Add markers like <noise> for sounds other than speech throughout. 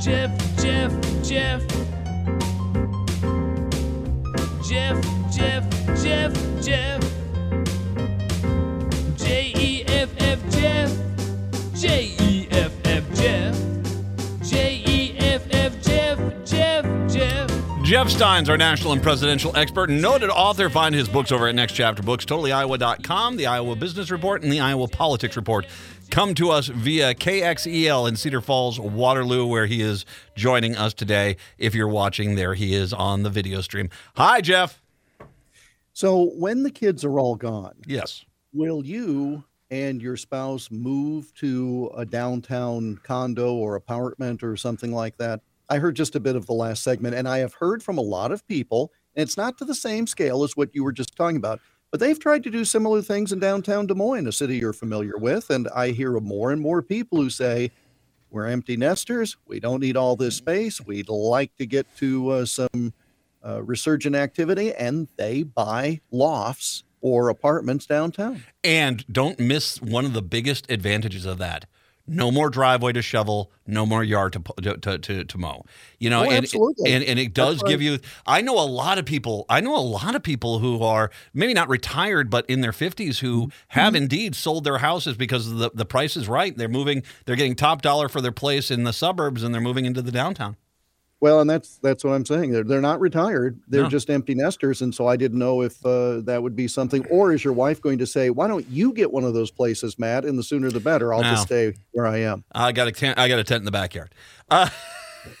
Jeff, Jeff, Jeff. Jeff, Jeff, Jeff, Jeff. J E F F Jeff. J E F F Jeff. J E F F Jeff, Jeff, Jeff. Jeff Steins, our national and presidential expert and noted author. Find his books over at Next Chapter Books, totallyiowa.com, the Iowa Business Report, and the Iowa Politics Report. Come to us via KXEL in Cedar Falls, Waterloo, where he is joining us today. If you're watching, there he is on the video stream. Hi, Jeff. So when the kids are all gone, Yes. will you and your spouse move to a downtown condo or apartment or something like that? I heard just a bit of the last segment, and I have heard from a lot of people, and it's not to the same scale as what you were just talking about, but they've tried to do similar things in downtown Des Moines, a city you're familiar with. And I hear more and more people who say, we're empty nesters. We don't need all this space. We'd like to get to uh, some uh, resurgent activity, and they buy lofts or apartments downtown. And don't miss one of the biggest advantages of that. No more driveway to shovel, no more yard to to to, to, mow. You know, Oh, and, absolutely. and and it does That's give you. I know a lot of people. I know a lot of people who are maybe not retired, but in their fifties who Mm-hmm. have indeed sold their houses because the the price is right. They're moving. They're getting top dollar for their place in the suburbs, and they're moving into the downtown. Well, and that's that's what I'm saying. They're they're not retired. They're No. just empty nesters, and so I didn't know if uh, that would be something. Or is your wife going to say, "Why don't you get one of those places, Matt? And the sooner the better. I'll No. just stay where I am." I got a tent. I got a tent in the backyard. Uh,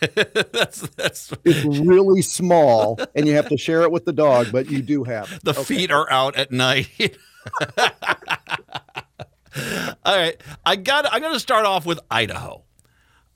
<laughs> that's that's It's really small, and you have to share it with the dog, but you do have it. The Okay. feet are out at night. <laughs> All right, I got. I'm going to start off with Idaho,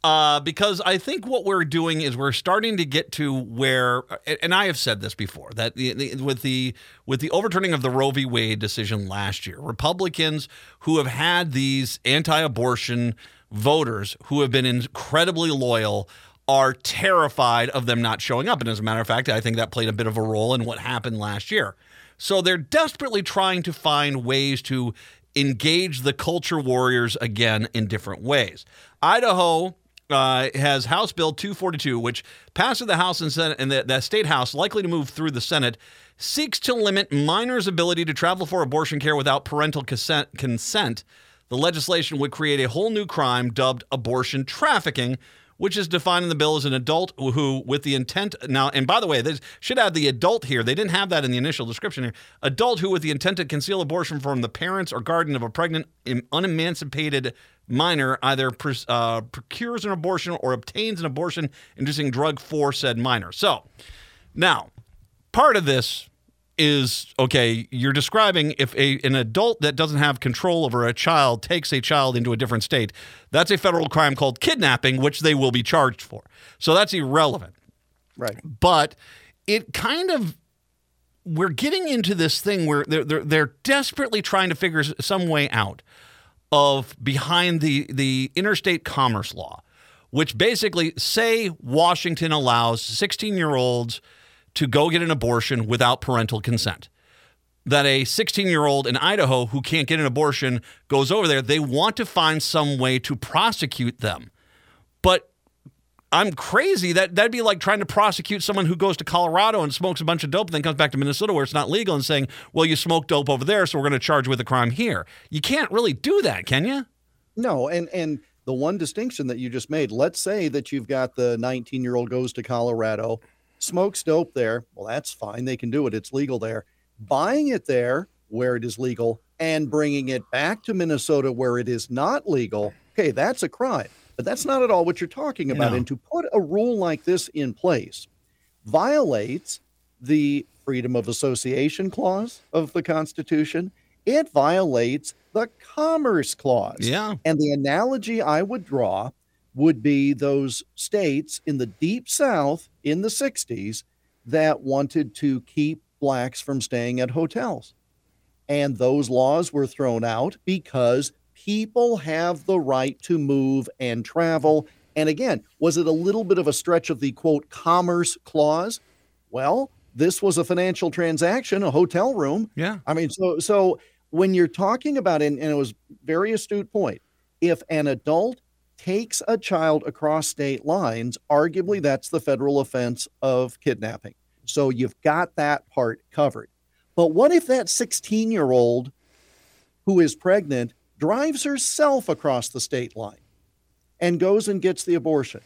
uh, because I think what we're doing is we're starting to get to where, and I have said this before that the, the, with the with the overturning of the Roe v. Wade decision last year, Republicans who have had these anti-abortion voters who have been incredibly loyal are terrified of them not showing up. And as a matter of fact, I think that played a bit of a role in what happened last year. So they're desperately trying to find ways to engage the culture warriors again in different ways. Idaho uh, has House Bill 242, which passed the House and Senate, and the, the state House, likely to move through the Senate, seeks to limit minors' ability to travel for abortion care without parental consent. consent. The legislation would create a whole new crime dubbed abortion trafficking, which is defined in the bill as an adult who, with the intent now, and by the way, they should add the adult here. They didn't have that in the initial description here. Adult who, with the intent to conceal abortion from the parents or guardian of a pregnant, unemancipated minor, either uh, procures an abortion or obtains an abortion inducing drug for said minor. So, now, part of this is okay you're describing if a, an adult that doesn't have control over a child takes a child into a different state that's a federal crime called kidnapping which they will be charged for so that's irrelevant Right. but it kind of we're getting into this thing where they're, they're, they're desperately trying to figure some way out of behind the the interstate commerce law which basically say washington allows 16 year olds to go get an abortion without parental consent that a 16 year old in Idaho who can't get an abortion goes over there, they want to find some way to prosecute them. But I'm crazy. That that'd be like trying to prosecute someone who goes to Colorado and smokes a bunch of dope and then comes back to Minnesota where it's not legal and saying, "Well, you smoked dope over there, so we're going to charge with a crime here." You can't really do that, can you? No, and and the one distinction that you just made, let's say that you've got the 19 year old goes to Colorado, smokes dope there. Well, that's fine. They can do it. It's legal there. Buying it there where it is legal and bringing it back to Minnesota where it is not legal, okay, that's a crime. But that's not at all what you're talking about. No. And to put a rule like this in place violates the freedom of association clause of the Constitution. It violates the commerce clause. Yeah. And the analogy I would draw would be those states in the deep south in the 60s that wanted to keep blacks from staying at hotels. And those laws were thrown out because people have the right to move and travel. And again, was it a little bit of a stretch of the quote commerce clause? Well, this was a financial transaction, a hotel room. Yeah. I mean, so so when you're talking about and, and it was very astute point, if an adult takes a child across state lines, arguably that's the federal offense of kidnapping. So you've got that part covered. But what if that 16 year old who is pregnant drives herself across the state line and goes and gets the abortion?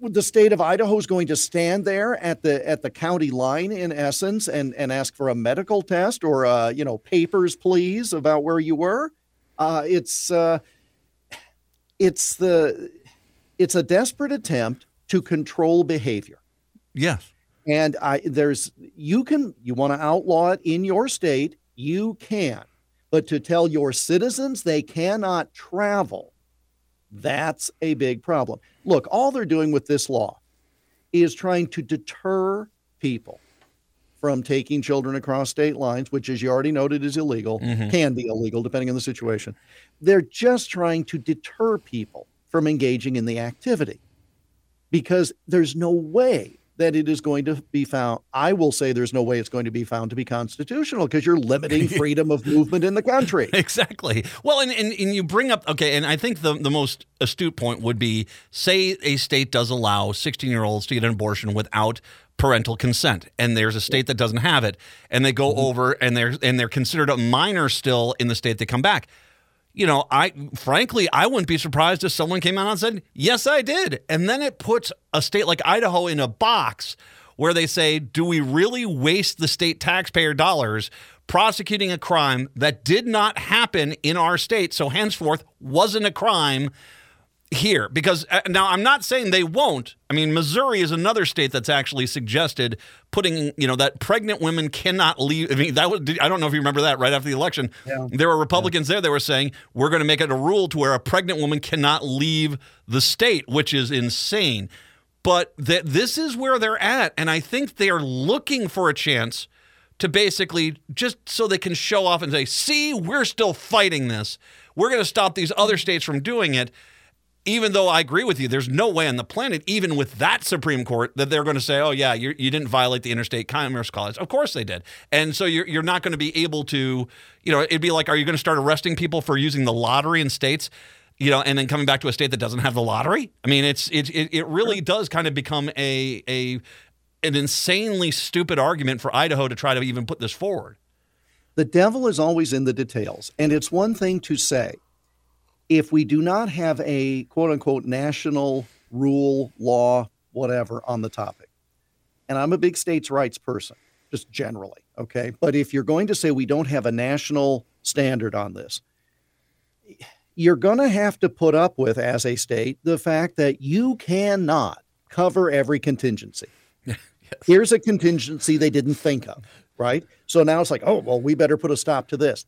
The state of Idaho is going to stand there at the at the county line in essence and and ask for a medical test or uh, you know papers please about where you were. Uh, it's uh, it's the it's a desperate attempt to control behavior. Yes. And I there's you can you want to outlaw it in your state, you can. But to tell your citizens they cannot travel, that's a big problem. Look, all they're doing with this law is trying to deter people from taking children across state lines, which, as you already noted, is illegal, Mhm. can be illegal depending on the situation. They're just trying to deter people from engaging in the activity because there's no way that it is going to be found. I will say there's no way it's going to be found to be constitutional because you're limiting <laughs> freedom of movement in the country. <laughs> Exactly. Well, and, and, and you bring up, okay, and I think the, the most astute point would be say a state does allow 16 year olds to get an abortion without parental consent and there's a state that doesn't have it and they go mm-hmm. over and they're and they're considered a minor still in the state they come back. You know i frankly i wouldn't be surprised if someone came out and said yes i did. And then it puts a state like idaho in a box where they say do we really waste the state taxpayer dollars prosecuting a crime that did not happen in our state? So henceforth wasn't a crime here because uh, now I'm not saying they won't. I mean, Missouri is another state that's actually suggested putting, you know, that pregnant women cannot leave. I mean, that was, I don't know if you remember that right after the election. Yeah. There were Republicans there that were saying, we're going to make it a rule to where a pregnant woman cannot leave the state, which is insane. But that this is where they're at. And I think they are looking for a chance to basically just so they can show off and say, see, we're still fighting this. We're going to stop these other states from doing it even though I agree with you, there's no way on the planet, even with that Supreme Court, that they're going to say, "Oh yeah, you you didn't violate the Interstate Commerce Clause." Of course they did, and so you're you're not going to be able to, you know, it'd be like, are you going to start arresting people for using the lottery in states? You know, and then coming back to a state that doesn't have the lottery. I mean, it's it it, it really does kind of become a a an insanely stupid argument for Idaho to try to even put this forward. The devil is always in the details. And it's one thing to say, if we do not have a quote unquote national rule, law, whatever on the topic, and I'm a big states' rights person, just generally, okay? But if you're going to say we don't have a national standard on this, you're going to have to put up with, as a state, the fact that you cannot cover every contingency. <laughs> Here's a contingency they didn't think of, right? So now it's like, oh, well, we better put a stop to this.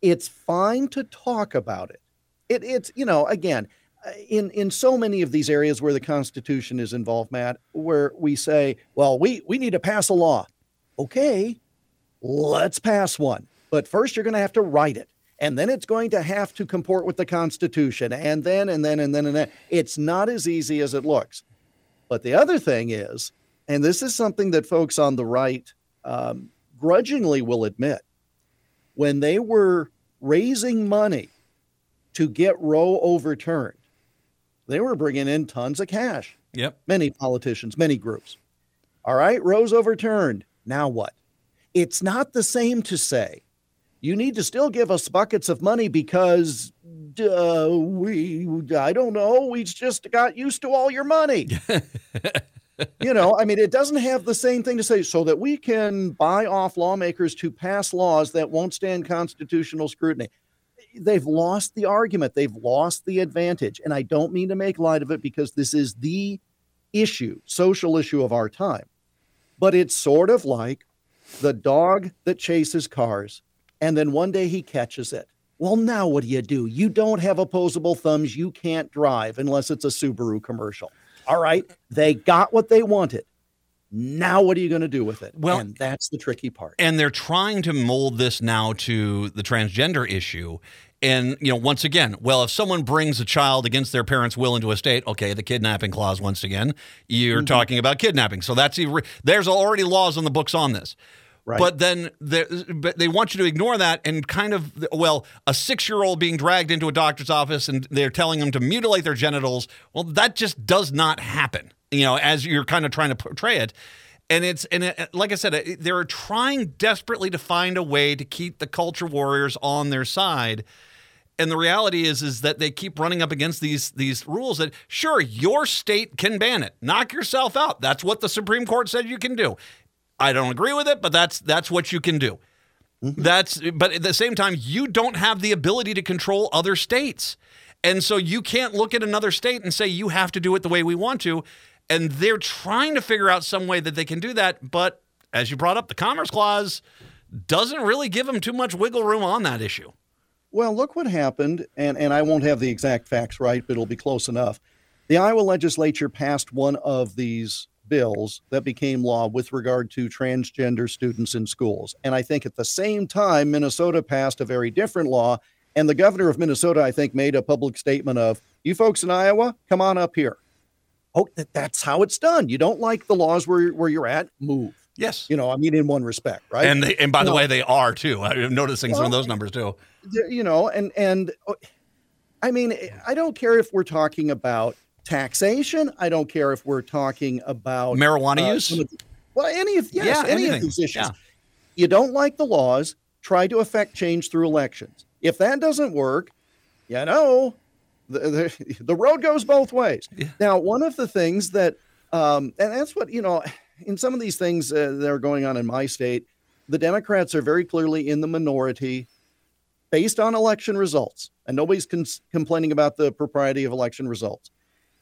It's fine to talk about it. It, it's you know again uh, in in so many of these areas where the Constitution is involved, Matt, where we say, well, we we need to pass a law. Okay, let's pass one, but first you're going to have to write it, and then it's going to have to comport with the Constitution, and then and then and then and then. It's not as easy as it looks. But the other thing is, and this is something that folks on the right um, grudgingly will admit, when they were raising money to get Roe overturned, they were bringing in tons of cash. Yep. Many politicians, many groups. All right, Roe's overturned. Now what? It's not the same to say you need to still give us buckets of money because uh, we, I don't know, we just got used to all your money. <laughs> you know, I mean, it doesn't have the same thing to say so that we can buy off lawmakers to pass laws that won't stand constitutional scrutiny. They've lost the argument, they've lost the advantage. And I don't mean to make light of it because this is the issue, social issue of our time. But it's sort of like the dog that chases cars and then one day he catches it. Well, now what do you do? You don't have opposable thumbs. You can't drive unless it's a Subaru commercial. All right. They got what they wanted. Now what are you going to do with it? Well- and that's the tricky part. and they're trying to mold this now to the transgender issue and you know once again well if someone brings a child against their parents will into a state okay the kidnapping clause once again you're mm-hmm. talking about kidnapping so that's there's already laws on the books on this Right. But then they but they want you to ignore that and kind of well, a six year old being dragged into a doctor's office and they're telling them to mutilate their genitals. Well, that just does not happen. You know, as you're kind of trying to portray it. And it's and it, like I said, it- they're trying desperately to find a way to keep the culture warriors on their side. And the reality is is that they keep running up against these these rules that sure your state can ban it. Knock yourself out. That's what the Supreme Court said you can do. I don't agree with it, but that's that's what you can do. Mm-hmm. That's but at the same time you don't have the ability to control other states. And so you can't look at another state and say you have to do it the way we want to. And they're trying to figure out some way that they can do that, but as you brought up the Commerce Clause doesn't really give them too much wiggle room on that issue. Well, look what happened, and, and I won't have the exact facts right, but it'll be close enough. The Iowa legislature passed one of these bills that became law with regard to transgender students in schools. And I think at the same time, Minnesota passed a very different law. And the governor of Minnesota, I think, made a public statement of, you folks in Iowa, come on up here. Oh, th- that's how it's done. You don't like the laws where, where you're at, move. Yes. You know, I mean, in one respect, right? And they, and by the way, they are too. I'm noticing some of those numbers too. You know and and uh, i mean i don't care if we're talking about taxation i don't care if we're talking about Marijuana uh, use? well any of yes Yeah, any anything. of these issues Yeah. you don't like the laws try to affect change through elections if that doesn't work you know the, the, the road goes both ways. Now one of the things that um, and that's what you know in some of these things uh, that are going on in my state the democrats are very clearly in the minority based on election results and nobody's con- complaining about the propriety of election results.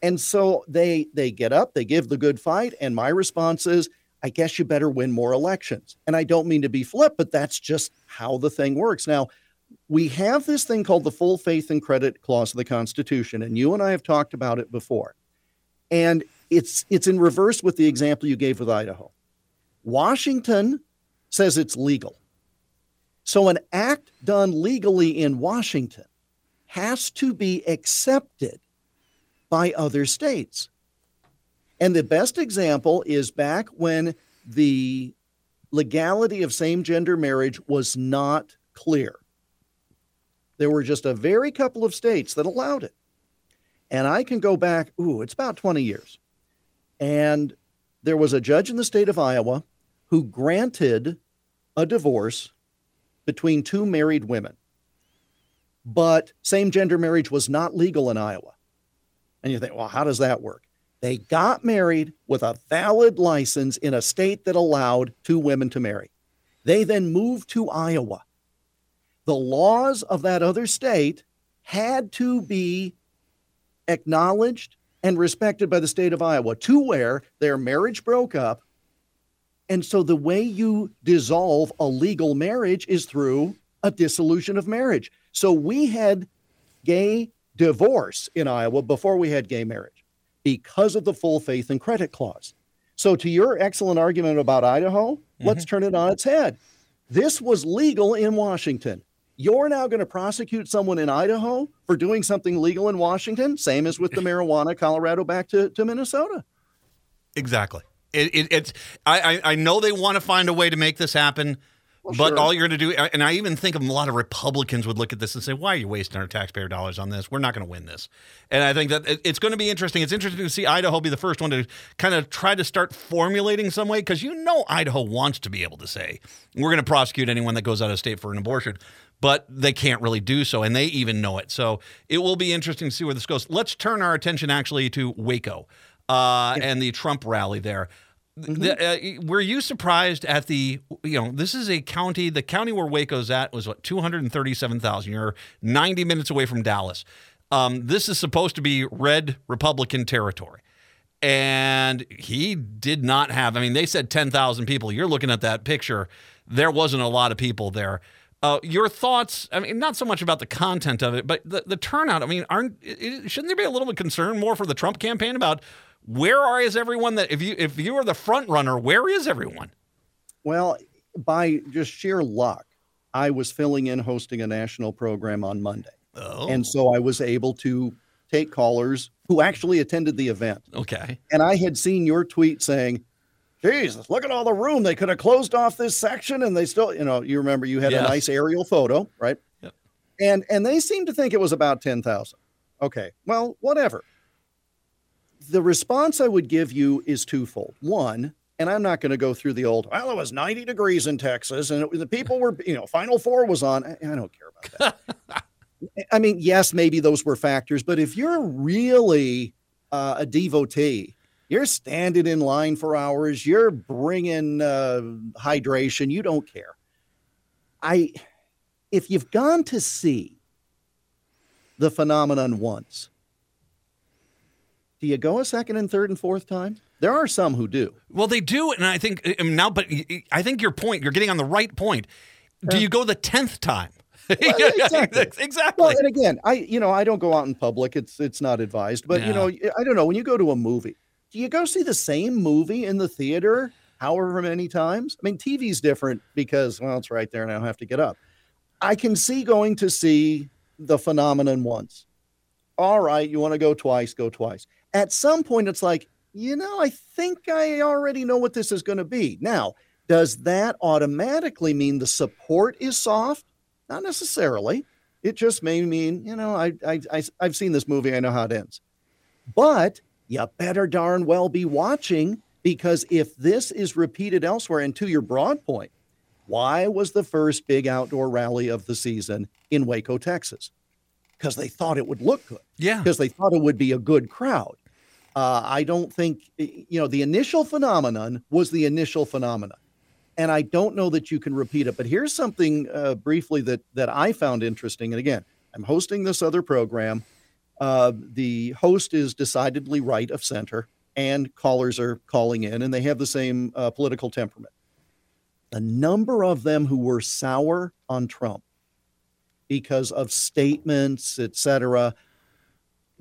And so they they get up they give the good fight and my response is i guess you better win more elections. And i don't mean to be flip but that's just how the thing works. Now we have this thing called the full faith and credit clause of the constitution and you and i have talked about it before and it's it's in reverse with the example you gave with idaho washington says it's legal so an act done legally in Washington has to be accepted by other states. And the best example is back when the legality of same gender marriage was not clear. There were just a very couple of states that allowed it. And I can go back, ooh, it's about 20 years. And there was a judge in the state of Iowa who granted a divorce between two married women. But same gender marriage was not legal in Iowa. And you think, well, how does that work? They got married with a valid license in a state that allowed two women to marry. They then moved to Iowa. The laws of that other state had to be acknowledged and respected by the state of Iowa to where their marriage broke up and so the way you dissolve a legal marriage is through a dissolution of marriage. So we had gay divorce in Iowa before we had gay marriage because of the full faith and credit clause. So to your excellent argument about Idaho, let's mm-hmm. turn it on its head. This was legal in Washington. You're now going to prosecute someone in Idaho for doing something legal in Washington, same as with the marijuana, Colorado back to, to Minnesota. Exactly. It, it, it's I, I I know they want to find a way to make this happen, but sure. all you're going to do, and I even think a lot of Republicans would look at this and say, "Why are you wasting our taxpayer dollars on this? We're not going to win this." And I think that it- it's going to be interesting. It's interesting to see Idaho be the first one to kind of try to start formulating some way because you know Idaho wants to be able to say, "We're going to prosecute anyone that goes out of state for an abortion." But they can't really do so, and they even know it. So it will be interesting to see where this goes. Let's turn our attention actually to Waco uh, and the Trump rally there. The- uh, were you surprised at the you know this is a county the county where Waco's at was what 237,000 you're 90 minutes away from Dallas. Um, this is supposed to be red Republican territory. And he did not have I mean they said 10,000 people. You're looking at that picture. There wasn't a lot of people there uh, your thoughts I mean not so much about the content of it but the, the turnout I mean aren't it, shouldn't there be a little bit of concern more for the Trump campaign about where are is everyone that if you if you are the front runner where is everyone Well, by just sheer luck, I was filling in hosting a national program on Monday. oh And so I was able to take callers who actually attended the event. okay And I had seen your tweet saying, Jesus, look at all the room. They could have closed off this section and they still, you know, you remember you had Yes. a nice aerial photo, right? Yep. And and they seem to think it was about 10,000. Okay. Well, whatever. The response I would give you is twofold. One, and I'm not going to go through the old, well, it was 90 degrees in Texas and it, the people were, you know, Final Four was on. I, I don't care about that. <laughs> I mean, yes, maybe those were factors, but if you're really uh, a devotee, you're standing in line for hours, you're bringing uh, hydration, you don't care. I, if you've gone to see the phenomenon once, do you go a second and third and fourth time? There are some who do. Well, they do, and I think I mean, now, but I think your point, you're getting on the right point. Do you go the tenth time? <laughs> Well, exactly. <laughs> exactly. Well, and again, I you know I don't go out in public. It's it's not advised. But you know I don't know when you go to a movie, do you go see the same movie in the theater however many times? I mean, TV's different because well, it's right there, and I don't have to get up. I can see going to see the phenomenon once. All right, you want to go twice, go twice. At some point, it's like you know I think I already know what this is going to be. Now, does that automatically mean the support is soft? Not necessarily. It just may mean, you know, I, I, I, I've seen this movie. I know how it ends. But you better darn well be watching because if this is repeated elsewhere, and to your broad point, why was the first big outdoor rally of the season in Waco, Texas? Because they thought it would look good, yeah. because they thought it would be a good crowd. Uh, I don't think, you know, the initial phenomenon was the initial phenomenon and I don't know that you can repeat it. But here's something uh, briefly that that I found interesting. And again, I'm hosting this other program. Uh, the host is decidedly right of center, and callers are calling in, and they have the same uh, political temperament. A number of them who were sour on Trump because of statements, etc.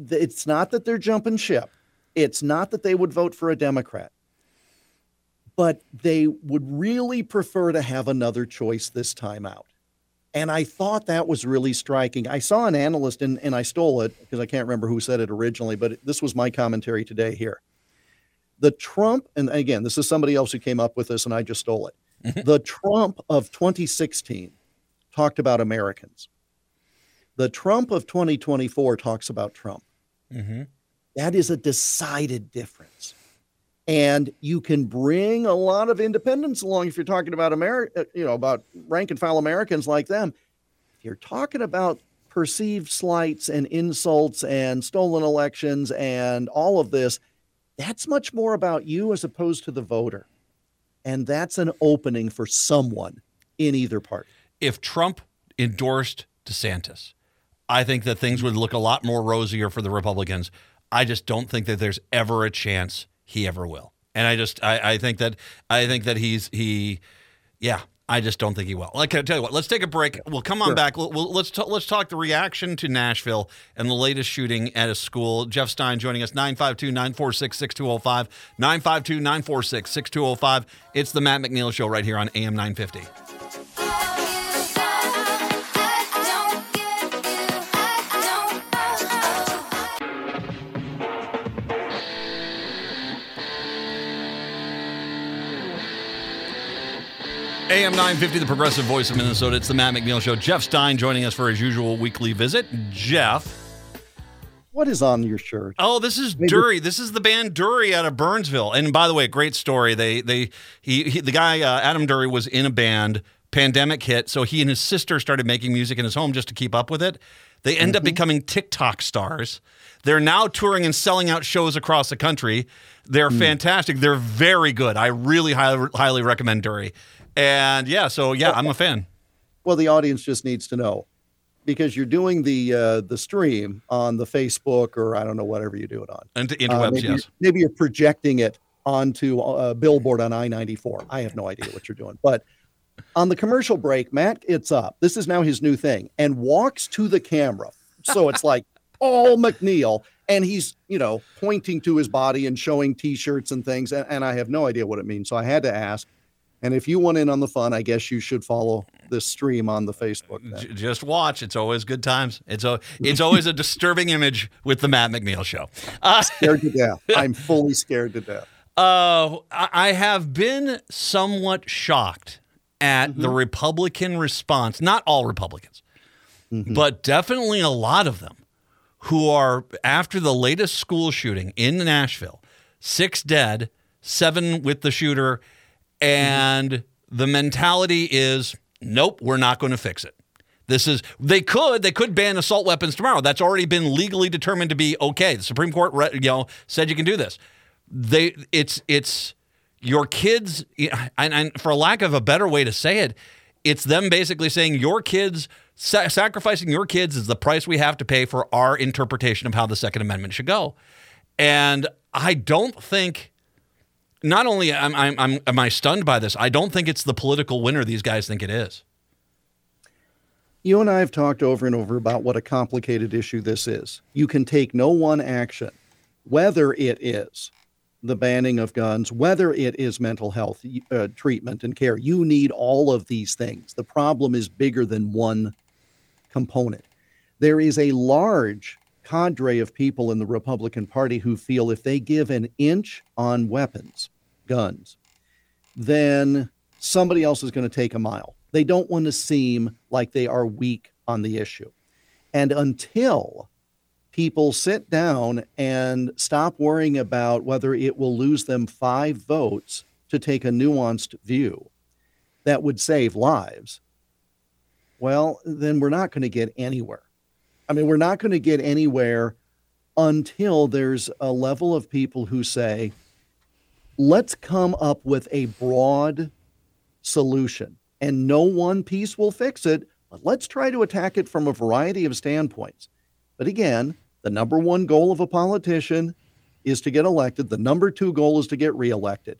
It's not that they're jumping ship. It's not that they would vote for a Democrat but they would really prefer to have another choice this time out. And I thought that was really striking. I saw an analyst, and, and I stole it because I can't remember who said it originally, but this was my commentary today here. The Trump, and again, this is somebody else who came up with this, and I just stole it. the Trump of 2016 talked about Americans. The Trump of 2024 talks about Trump. Mm-hmm. That is a decided difference and you can bring a lot of independents along if you're talking about America, uh, you know, about rank and file Americans like them. If you're talking about perceived slights and insults and stolen elections and all of this, that's much more about you as opposed to the voter. And that's an opening for someone in either party. If Trump endorsed DeSantis, I think that things would look a lot more rosier for the Republicans. I just don't think that there's ever a chance he ever will. And I just I, I think that I think that he's he yeah, I just don't think he will. Like I tell you what, let's take a break. We'll come on Sure. back. We'll, we'll, let's ta- let's talk the reaction to Nashville and the latest shooting at a school. Jeff Stein joining us 952-946-6205 952-946-6205. It's the Matt McNeil show right here on AM 950. AM 950, the progressive voice of Minnesota. It's the Matt McNeil Show. Jeff Stein joining us for his usual weekly visit. Jeff. What is on your shirt? Oh, this is Maybe- Durry. This is the band Durry out of Burnsville. And by the way, great story. They they he, he the guy uh, Adam Durry was in a band. Pandemic hit, so he and his sister started making music in his home just to keep up with it. They end up becoming TikTok stars. They're now touring and selling out shows across the country. They're fantastic. They're very good. I really highly highly recommend Durry. And yeah, so yeah, I'm a fan. Well, the audience just needs to know because you're doing the uh, the stream on the Facebook or I don't know whatever you do it on. And to Uh, interwebs, maybe, yes. maybe you're projecting it onto a billboard on I-94. I have no idea what you're doing, but on the commercial break, Matt gets up. This is now his new thing and walks to the camera. So it's like <laughs> all McNeil, and he's you know pointing to his body and showing T-shirts and things, and, and I have no idea what it means. So I had to ask. And if you want in on the fun, I guess you should follow this stream on the Facebook. J- just watch. It's always good times. It's a, it's always a disturbing image with the Matt McNeil show. Uh, scared to death. <laughs> I'm fully scared to death. Uh, I I have been somewhat shocked at the Republican response. Not all Republicans, but definitely a lot of them who are after the latest school shooting in Nashville, six dead, seven with the shooter, and the mentality is, nope, we're not going to fix it. This is they could they could ban assault weapons tomorrow. That's already been legally determined to be okay. The Supreme Court, you know, said you can do this. They it's it's your kids, and, and for lack of a better way to say it, it's them basically saying your kids sa- sacrificing your kids is the price we have to pay for our interpretation of how the Second Amendment should go. And I don't think. Not only am, I'm, I'm, am I stunned by this, I don't think it's the political winner these guys think it is. You and I have talked over and over about what a complicated issue this is. You can take no one action, whether it is the banning of guns, whether it is mental health uh, treatment and care. You need all of these things. The problem is bigger than one component. There is a large cadre of people in the Republican Party who feel if they give an inch on weapons, guns, then somebody else is going to take a mile. They don't want to seem like they are weak on the issue. And until people sit down and stop worrying about whether it will lose them five votes to take a nuanced view that would save lives, well, then we're not going to get anywhere. I mean, we're not going to get anywhere until there's a level of people who say, let's come up with a broad solution. And no one piece will fix it, but let's try to attack it from a variety of standpoints. But again, the number one goal of a politician is to get elected. The number two goal is to get reelected.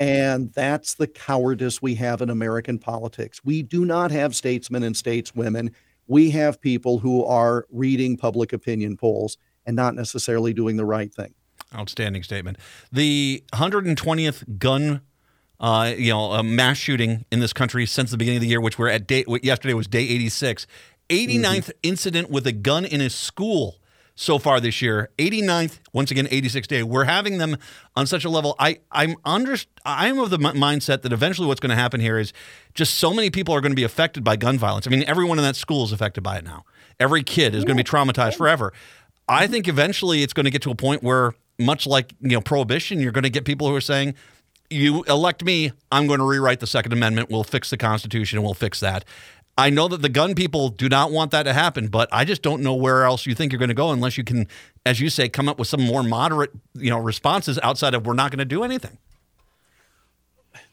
And that's the cowardice we have in American politics. We do not have statesmen and stateswomen. We have people who are reading public opinion polls and not necessarily doing the right thing. Outstanding statement. The 120th gun, uh, you know, uh, mass shooting in this country since the beginning of the year, which we're at day yesterday was day 86. 89th incident with a gun in a school so far this year. 89th, once again, 86 day. We're having them on such a level. I I'm under I'm of the m- mindset that eventually what's going to happen here is just so many people are going to be affected by gun violence. I mean, everyone in that school is affected by it now. Every kid is going to be traumatized forever. I think eventually it's going to get to a point where, much like you know prohibition, you're going to get people who are saying, "You elect me, I'm going to rewrite the Second Amendment. We'll fix the Constitution, and we'll fix that." I know that the gun people do not want that to happen, but I just don't know where else you think you're going to go unless you can, as you say, come up with some more moderate, you know, responses outside of "we're not going to do anything."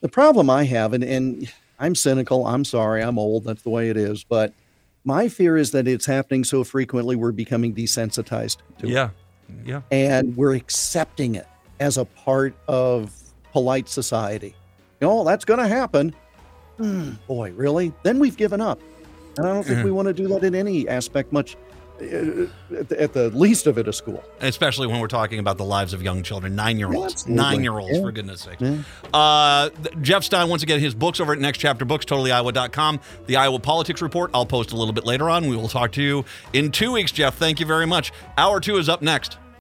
The problem I have, and, and I'm cynical, I'm sorry, I'm old, that's the way it is, but my fear is that it's happening so frequently we're becoming desensitized to it. Yeah, yeah. and we're accepting it as a part of polite society. You know, that's going to happen. Hmm, boy, really? Then we've given up. And I don't think we want to do that in any aspect, much uh, at the, at the least of it, a school. especially when we're talking about the lives of young children, nine year olds, Absolutely. nine year olds, Yeah. for goodness sake. Yeah. Uh, Jeff Stein, once again, his books over at Next Chapter Books, totallyiowa.com. The Iowa Politics Report, I'll post a little bit later on. We will talk to you in two weeks, Jeff. Thank you very much. Hour two is up next.